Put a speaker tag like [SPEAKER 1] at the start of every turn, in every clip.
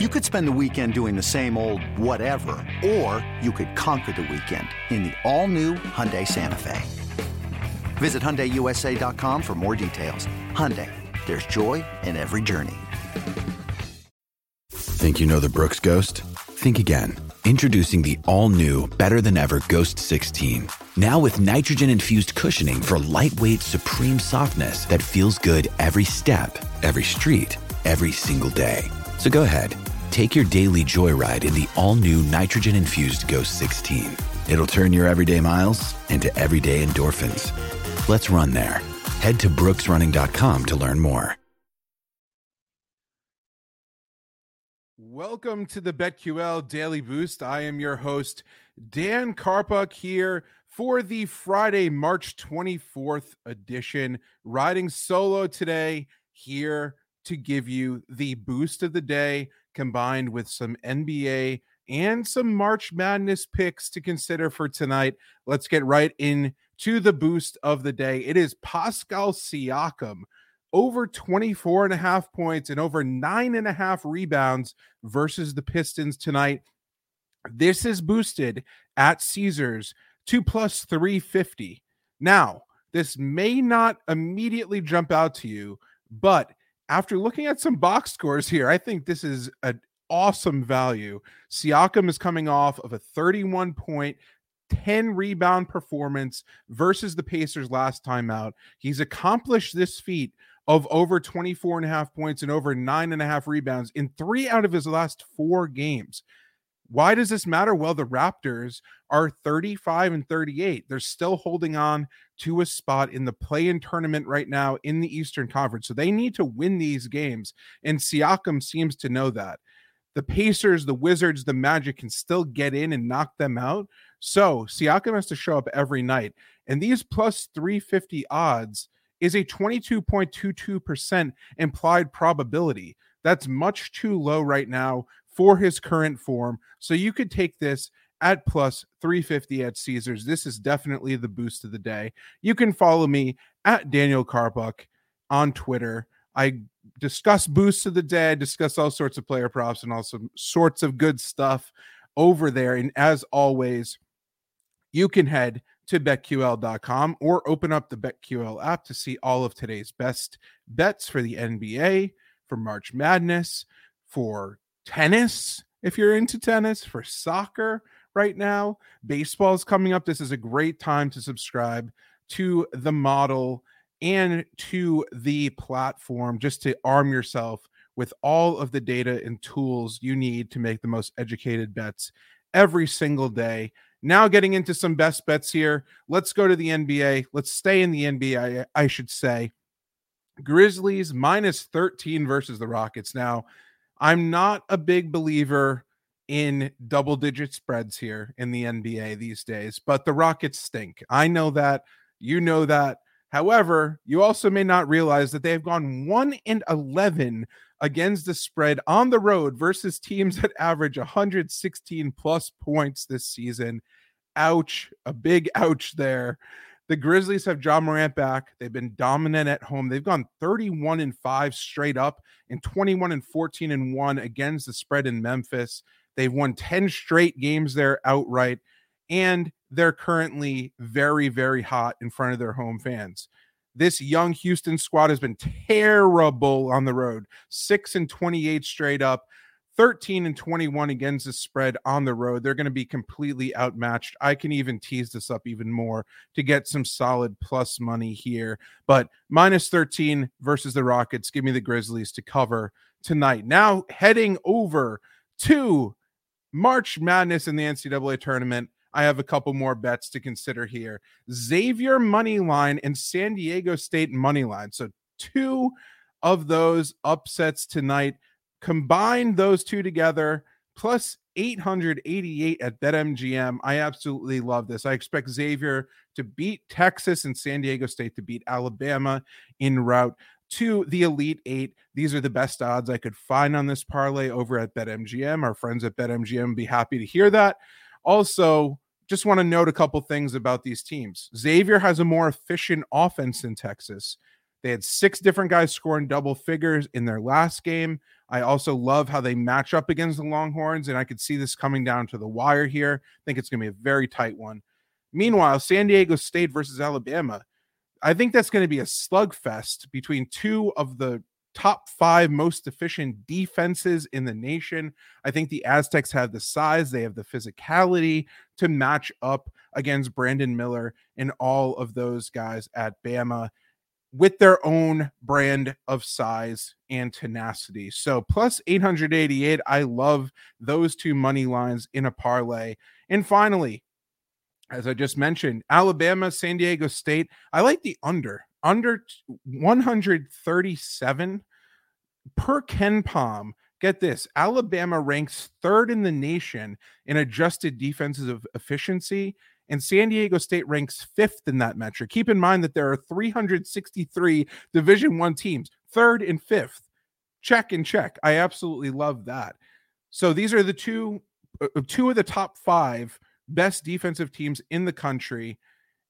[SPEAKER 1] You could spend the weekend doing the same old whatever, or you could conquer the weekend in the all-new Hyundai Santa Fe. Visit HyundaiUSA.com for more details. Hyundai, there's joy in every journey.
[SPEAKER 2] Think you know the Brooks Ghost? Think again. Introducing the all-new, better-than-ever Ghost 16. Now with nitrogen-infused cushioning for lightweight, supreme softness that feels good every step, every street, every single day. So go ahead, take your daily joyride in the all-new nitrogen-infused Ghost 16. It'll turn your everyday miles into everyday endorphins. Let's run there. Head to brooksrunning.com to learn more.
[SPEAKER 3] Welcome to the BetQL Daily Boost. I am your host, Dan Karpuk, here for the Friday, March 24th edition. Riding solo today, here to give you the boost of the day combined with some NBA and some March Madness picks to consider for tonight. Let's get right into the boost of the day. It is Pascal Siakam over 24 and a half points and over nine and a half rebounds versus the Pistons tonight. This is boosted at Caesars to plus 350. Now, this may not immediately jump out to you, but after looking at some box scores here, I think this is an awesome value. Siakam is coming off of a 31 point, 10 rebound performance versus the Pacers last time out. He's accomplished this feat of over 24 and a half points and over nine and a half rebounds in three out of his last four games. Why does this matter? Well, the Raptors are 35 and 38. They're still holding on to a spot in the play in tournament right now in the Eastern Conference. So they need to win these games. And Siakam seems to know that. The Pacers, the Wizards, the Magic can still get in and knock them out. So Siakam has to show up every night. And these plus 350 odds is a 22.22% implied probability. That's much too low right now for his current form. So you could take this at plus 350 at Caesars. This is definitely the boost of the day. You can follow me at Daniel Karpuk on Twitter. I discuss boosts of the day, I discuss all sorts of player props and also sorts of good stuff over there. And as always, you can head to betql.com or open up the BetQL app to see all of today's best bets for the NBA, for March Madness, for tennis, if you're into tennis, for soccer right now. Baseball is coming up. This is a great time to subscribe to the model and to the platform just to arm yourself with all of the data and tools you need to make the most educated bets every single day. Now, getting into some best bets here. Let's go to the NBA. Let's stay in the NBA, I, I should say. Grizzlies minus 13 versus the Rockets. Now, I'm not a big believer in double digit spreads here in the NBA these days, but the Rockets stink. I know that. You know that. However, you also may not realize that they have gone 1 and 11 against the spread on the road versus teams that average 116 plus points this season. Ouch, a big ouch there. The Grizzlies have Ja Morant back. They've been dominant at home. They've gone 31 and 5 straight up and 21 and 14 and 1 against the spread in Memphis. They've won 10 straight games there outright and they're currently very very hot in front of their home fans. This young Houston squad has been terrible on the road. 6 and 28 straight up. 13 and 21 against the spread on the road. They're going to be completely outmatched. I can even tease this up even more to get some solid plus money here. But minus 13 versus the Rockets. Give me the Grizzlies to cover tonight. Now heading over to March Madness in the NCAA tournament. I have a couple more bets to consider here. Xavier money line and San Diego State money line. So two of those upsets tonight. Combine those two together, plus 888 at BetMGM. I absolutely love this. I expect Xavier to beat Texas and San Diego State to beat Alabama in route to the Elite Eight. These are the best odds I could find on this parlay over at BetMGM. Our friends at BetMGM be happy to hear that. Also, just want to note a couple things about these teams. Xavier has a more efficient offense in Texas. They had six different guys scoring double figures in their last game. I also love how they match up against the Longhorns, and I could see this coming down to the wire here. I think it's going to be a very tight one. Meanwhile, San Diego State versus Alabama. I think that's going to be a slugfest between two of the top five most efficient defenses in the nation. I think the Aztecs have the size, they have the physicality to match up against Brandon Miller and all of those guys at Bama with their own brand of size and tenacity. So plus 888, I love those two money lines in a parlay. And finally, as I just mentioned, Alabama, San Diego State, I like the under under 137 per KenPom. Get this Alabama ranks third in the nation in adjusted defensive efficiency, and San Diego State ranks fifth in that metric. Keep in mind that there are 363 Division One teams, third and fifth. Check and check. I absolutely love that. So these are the two uh, two of the top five best defensive teams in the country.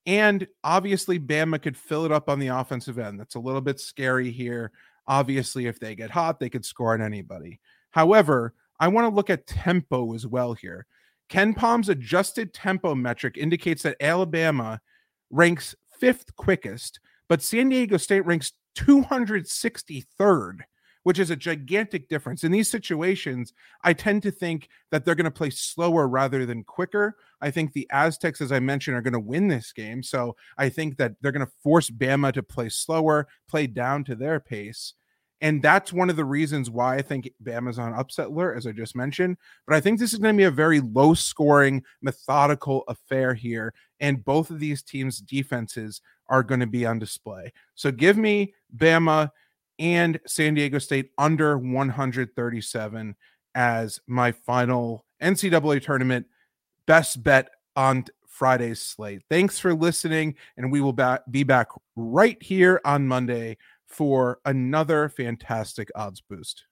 [SPEAKER 3] And obviously, Bama could fill it up on the offensive end. That's a little bit scary here. Obviously, if they get hot, they could score on anybody. However, I want to look at tempo as well here. KenPom's adjusted tempo metric indicates that Alabama ranks fifth quickest, but San Diego State ranks 263rd which is a gigantic difference. In these situations, I tend to think that they're going to play slower rather than quicker. I think the Aztecs, as I mentioned, are going to win this game. So I think that they're going to force Bama to play slower, play down to their pace. And that's one of the reasons why I think Bama's on upset alert, as I just mentioned. But I think this is going to be a very low scoring, methodical affair here. And both of these teams' defenses are going to be on display. So give me Bama and San Diego State under 137 as my final NCAA tournament best bet on Friday's slate. Thanks for listening, and we will be back right here on Monday for another fantastic odds boost.